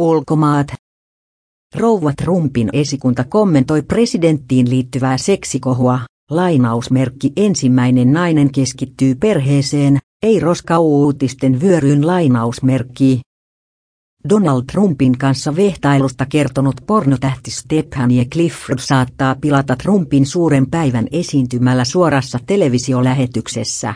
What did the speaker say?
Ulkomaat. Rouva Trumpin esikunta kommentoi presidenttiin liittyvää seksikohua. Lainausmerkki ensimmäinen nainen keskittyy perheeseen, ei roskauutisten vyöryyn lainausmerkki. Donald Trumpin kanssa vehtailusta kertonut pornotähti Stephanie Clifford saattaa pilata Trumpin suuren päivän esiintymällä suorassa televisiolähetyksessä.